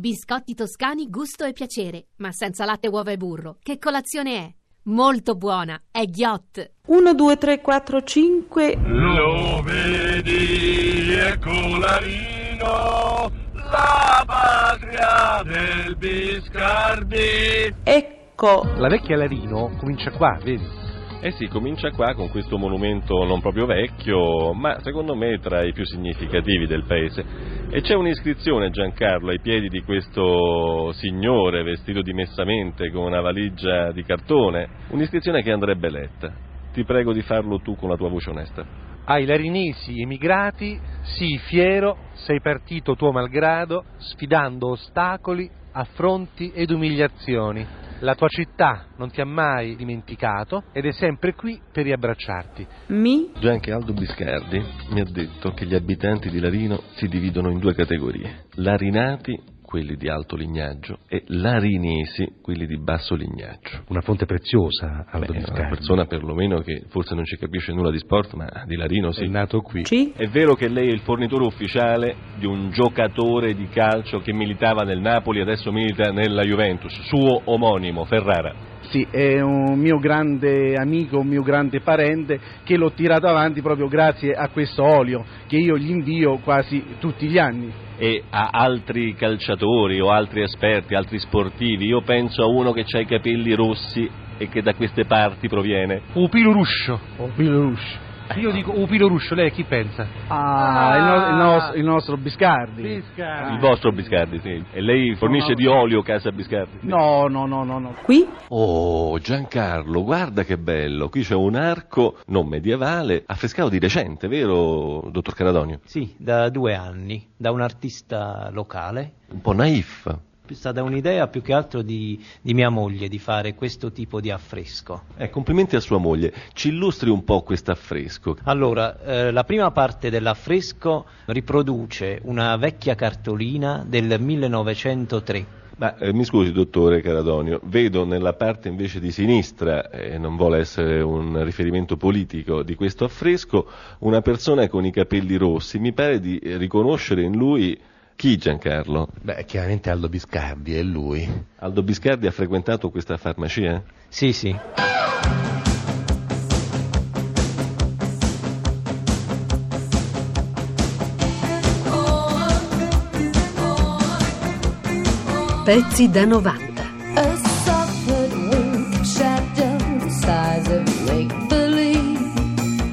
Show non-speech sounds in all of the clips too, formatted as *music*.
Biscotti toscani gusto e piacere, ma senza latte, uova e burro. Che colazione è? Molto buona, è ghiott. 1, 2, 3, 4, 5. Lo vedi, ecco Larino, la patria del Biscardi. Ecco. La vecchia Larino comincia qua, vedi? Eh sì, comincia qua con questo monumento non proprio vecchio, ma secondo me tra i più significativi del paese. E c'è un'iscrizione, Giancarlo, ai piedi di questo signore vestito dimessamente con una valigia di cartone, un'iscrizione che andrebbe letta. Ti prego di farlo tu con la tua voce onesta. Ai larinesi emigrati, sii fiero, sei partito tuo malgrado, sfidando ostacoli, affronti ed umiliazioni. La tua città non ti ha mai dimenticato ed è sempre qui per riabbracciarti. Mi. Già anche Aldo Biscardi mi ha detto che gli abitanti di Larino si dividono in due categorie. Larinati, quelli di alto lignaggio, e larinesi, quelli di basso lignaggio. Una fonte preziosa, Aldo Beh, è una persona perlomeno che forse non ci capisce nulla di sport, ma di Larino È sì. nato qui. C. È vero che lei è il fornitore ufficiale di un giocatore di calcio che militava nel Napoli e adesso milita nella Juventus, suo omonimo, Ferrara. Sì, è un mio grande amico, un mio grande parente che l'ho tirato avanti proprio grazie a questo olio che io gli invio quasi tutti gli anni. E a altri calciatori o altri esperti, altri sportivi, io penso a uno che ha i capelli rossi e che da queste parti proviene. Upilo Ruscio. Oh, Piloruscio. Io dico Upilo Ruscio, lei a chi pensa? Ah, il, no- il nos- il nostro Biscardi. Biscardi. Il vostro Biscardi, sì. E lei fornisce di olio casa Biscardi? No, no, no, no, no. Qui. Oh, Giancarlo, guarda che bello. Qui c'è un arco non medievale, affrescato di recente, vero, dottor Caradonio? Sì, da due anni, da un artista locale. Un po' naif. Stata un'idea più che altro di, di mia moglie di fare questo tipo di affresco. Eh, complimenti a sua moglie. Ci illustri un po' questo affresco. Allora, eh, la prima parte dell'affresco riproduce una vecchia cartolina del 1903. Ma eh, mi scusi, dottore Caradonio, vedo nella parte invece di sinistra, e non vuole essere un riferimento politico di questo affresco, una persona con i capelli rossi. Mi pare di eh, riconoscere in lui chi, Giancarlo? Beh, chiaramente Aldo Biscardi è lui. Aldo Biscardi ha frequentato questa farmacia? Sì, sì. Pezzi da 90. A soft wing shadow the size of.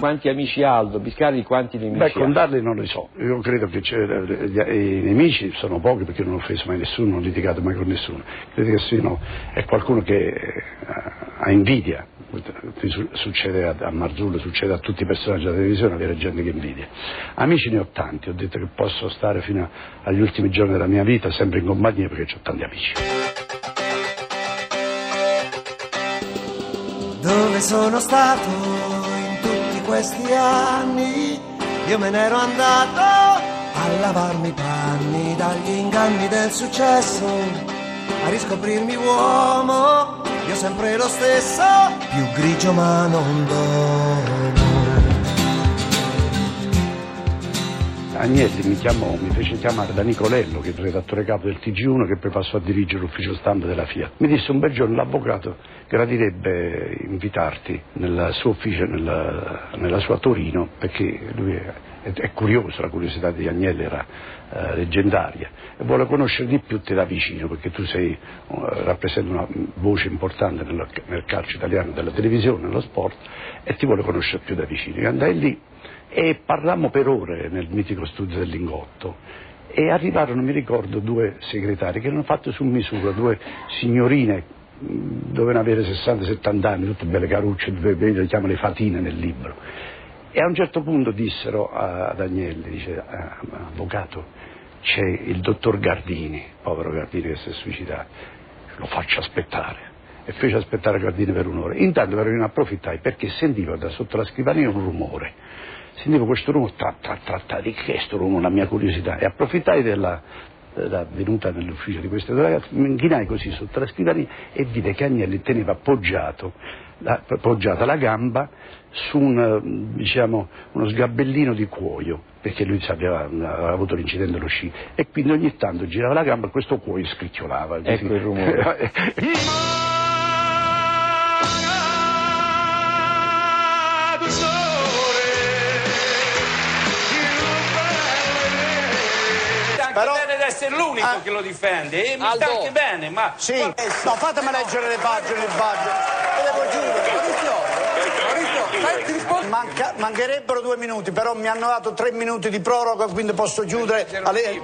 Quanti amici Aldo Biscardi, quanti nemici Beh, contarli non li so, io credo che i nemici sono pochi perché non ho offeso mai nessuno, non ho litigato mai con nessuno, credo che siano, è qualcuno che eh, ha invidia, succede a, a Marzullo, succede a tutti i personaggi della televisione avere gente che invidia. Amici ne ho tanti, ho detto che posso stare fino a- agli ultimi giorni della mia vita sempre in compagnia perché ho tanti amici. Dove sono stato questi anni? Io me n'ero andato a lavarmi i panni dagli inganni del successo, a riscoprirmi uomo, io sempre lo stesso, più grigio ma non domo. Agnelli mi chiamò, mi fece chiamare da Nicolello, che è il redattore capo del TG1, che poi passò a dirigere l'ufficio stampa della Fiat. Mi disse un bel giorno l'avvocato gradirebbe invitarti nel suo ufficio, nella, nella sua Torino, perché lui è, è- curioso, la curiosità di Agnelli era eh, leggendaria e vuole conoscere di più te da vicino, perché tu sei, eh, rappresenti una voce importante nel, nel calcio italiano, della televisione, nello sport, e ti vuole conoscere più da vicino. Io andai lì e parlammo per ore nel mitico studio del Lingotto e arrivarono, mi ricordo, due segretari che erano fatte su misura, due signorine, dovevano avere 60-70 anni, tutte belle carucce, le chiamano le fatine nel libro. E a un certo punto dissero ad Agnelli, dice, "Ah, ma avvocato, c'è il dottor Gardini, povero Gardini che si è suicidato, lo faccio aspettare. E fece aspettare Gardini per un'ora. Intanto però io ne approfittai perché sentivo da sotto la scrivania un rumore sentivo questo rumore, tra, tra, tra, tra, di che è sto rumore, la mia curiosità, e approfittai della, della venuta nell'ufficio di queste due ragazze, mi inchinai così sotto la scrivania e vide che Agnelli teneva appoggiato la- poggiata la gamba su un, diciamo, uno sgabellino di cuoio, perché lui sapeva, aveva avuto l'incidente dello sci, e quindi ogni tanto girava la gamba e questo cuoio scricchiolava. Ecco il rumore. *laughs* *laughs* essere l'unico che lo difende e mi sta anche bene, ma Sì, no, fatemi leggere le pagine, il budget. Ve devo giuro. Manca- mancherebbero due minuti, però mi hanno dato tre minuti di proroga, quindi posso chiudere alle,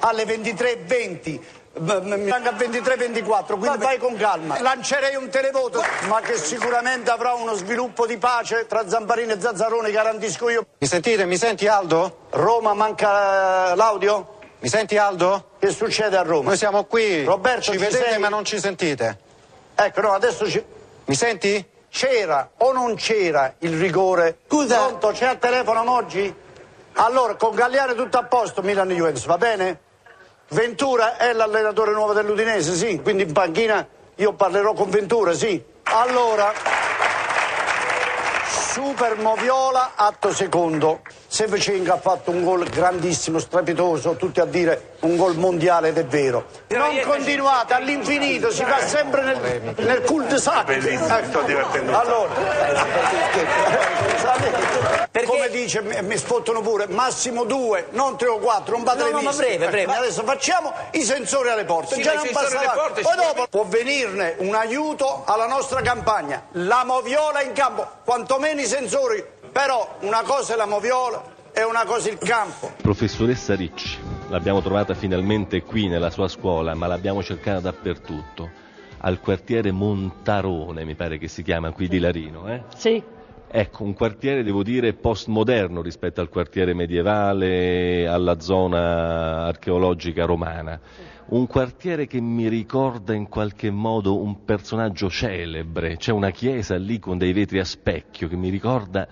alle 23.20. M- m- Mi manca a 23.24, quindi vai con calma. Lancerei un televoto, ma che sicuramente avrà uno sviluppo di pace tra Zamparini e Zazzaroni, garantisco io. Mi sentite? Mi senti Aldo? Roma manca eh, l'audio? Mi senti Aldo? Che succede a Roma? Noi siamo qui. Roberto, ci ci vedete sei? ma non ci sentite. Ecco, no, adesso ci... Mi senti? C'era o non c'era il rigore? Scusa. Pronto, c'è al telefono Moggi? Allora, con Gagliare tutto a posto, Milan Juventus, va bene? Ventura è l'allenatore nuovo dell'Udinese, sì, quindi in panchina io parlerò con Ventura, sì. Allora, Super Moviola, atto secondo. Sevchenko ha fatto un gol grandissimo, strepitoso, tutti a dire un gol mondiale ed è vero. Non continuate all'infinito, si va sempre nel, nel cul de sac. Sto divertendo. Allora, come dice, mi, sfottono pure, massimo due, non tre o quattro, non fate No, no, ma breve, breve. Adesso facciamo i sensori alle porte. Sì, Già ma non la- porte Poi ci- dopo può venirne un aiuto alla nostra campagna. La moviola in campo, quantomeno i sensori, però una cosa è la moviola e una cosa il campo. Professoressa Ricci, l'abbiamo trovata finalmente qui nella sua scuola, ma l'abbiamo cercata dappertutto. Al quartiere Montarone, mi pare che si chiama qui di Larino, eh? Sì, Ecco, un quartiere, devo dire, postmoderno rispetto al quartiere medievale, alla zona archeologica romana. Un quartiere che mi ricorda in qualche modo un personaggio celebre. C'è una chiesa lì con dei vetri a specchio che mi ricorda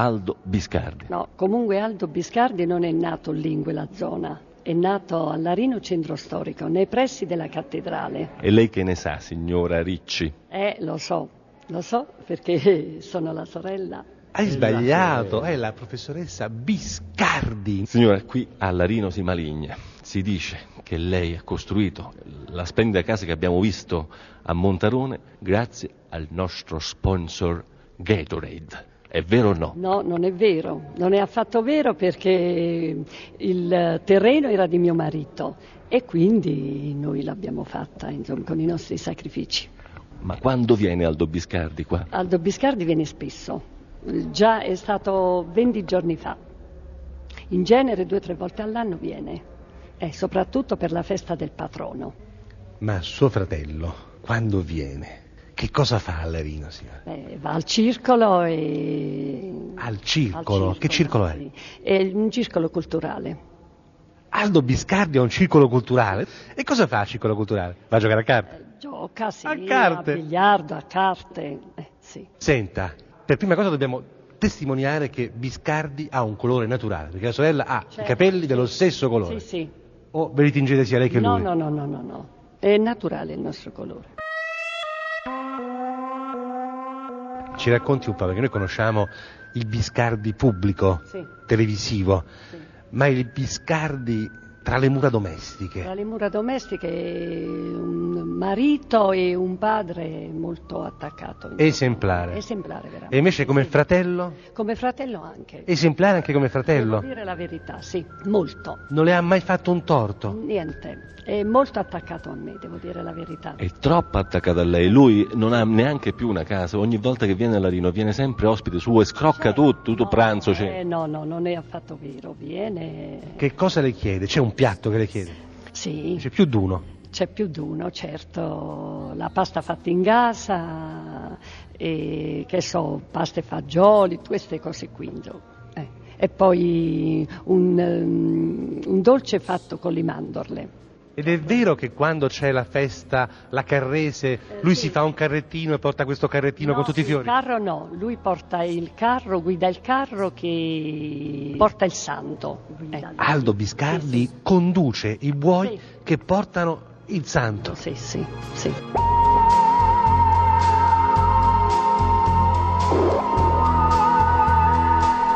Aldo Biscardi. no, comunque Aldo Biscardi non è nato lì in quella zona, è nato a Larino Centro Storico, nei pressi della cattedrale. E lei che ne sa, signora Ricci? Eh, lo so, lo so perché sono la sorella. Hai sbagliato, è la professoressa Biscardi. Signora, qui a Larino si maligna. Si dice che lei ha costruito la splendida casa che abbiamo visto a Montarone grazie al nostro sponsor Gatorade. È vero o no? No, non è vero, non è affatto vero perché il terreno era di mio marito e quindi noi l'abbiamo fatta insomma, con i nostri sacrifici. Ma quando viene Aldo Biscardi qua? Aldo Biscardi viene spesso, eh, già è stato 20 giorni fa. In genere due o tre volte all'anno viene, e soprattutto per la festa del patrono. Ma suo fratello, quando viene, che cosa fa a Larino, signora? Eh, va al circolo e... Al circolo? Che circolo è? sì. È un circolo culturale. Aldo Biscardi ha un circolo culturale. E cosa fa al circolo culturale? Va a giocare a carte? Gioca, sì, A carte. biliardo, a carte. eh, sì. Senta, per prima cosa dobbiamo testimoniare che Biscardi ha un colore naturale, perché la sorella ha i Certo, capelli sì. dello stesso colore. Sì, sì. O ve li tingete sia lei che No, lui? no, no, no, no, no. È naturale il nostro colore. Ci racconti un po', perché noi conosciamo il Biscardi pubblico, Sì. televisivo, ma il Biscardi tra le mura domestiche. Tra le mura domestiche un marito e un padre molto attaccato. insomma. Esemplare. Esemplare, veramente. E invece come fratello? Come fratello anche. Esemplare anche come Devo fratello? dire la verità, sì, molto. Non le ha mai fatto un torto? Niente. È molto attaccato a me, devo dire la verità. È troppo attaccato a lei. Lui non ha neanche più una casa. Ogni volta che viene a Larino viene sempre ospite suo e scrocca tutto, tutto pranzo. Cioè. Eh, no, no, non è affatto vero. Viene. Che cosa le chiede? C'è un piatto che le chiede? Sì. C'è più d'uno. C'è più di uno, certo, la pasta fatta in casa, e, che so, pasta e fagioli, queste cose qui. Eh. E poi un, ehm, un dolce fatto con le mandorle. Ed è vero che quando c'è la festa, la carrese, eh, lui sì. si fa un carrettino e porta questo carrettino no, con tutti i fiori? Il carro no, lui porta il carro, guida il carro che porta il santo. Eh. Aldo Biscardi sì, sì. conduce i buoi che portano il santo. Sì, sì, sì.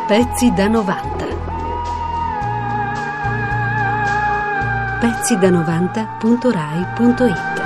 Pezzi da 90 pezzi da 90.rai.it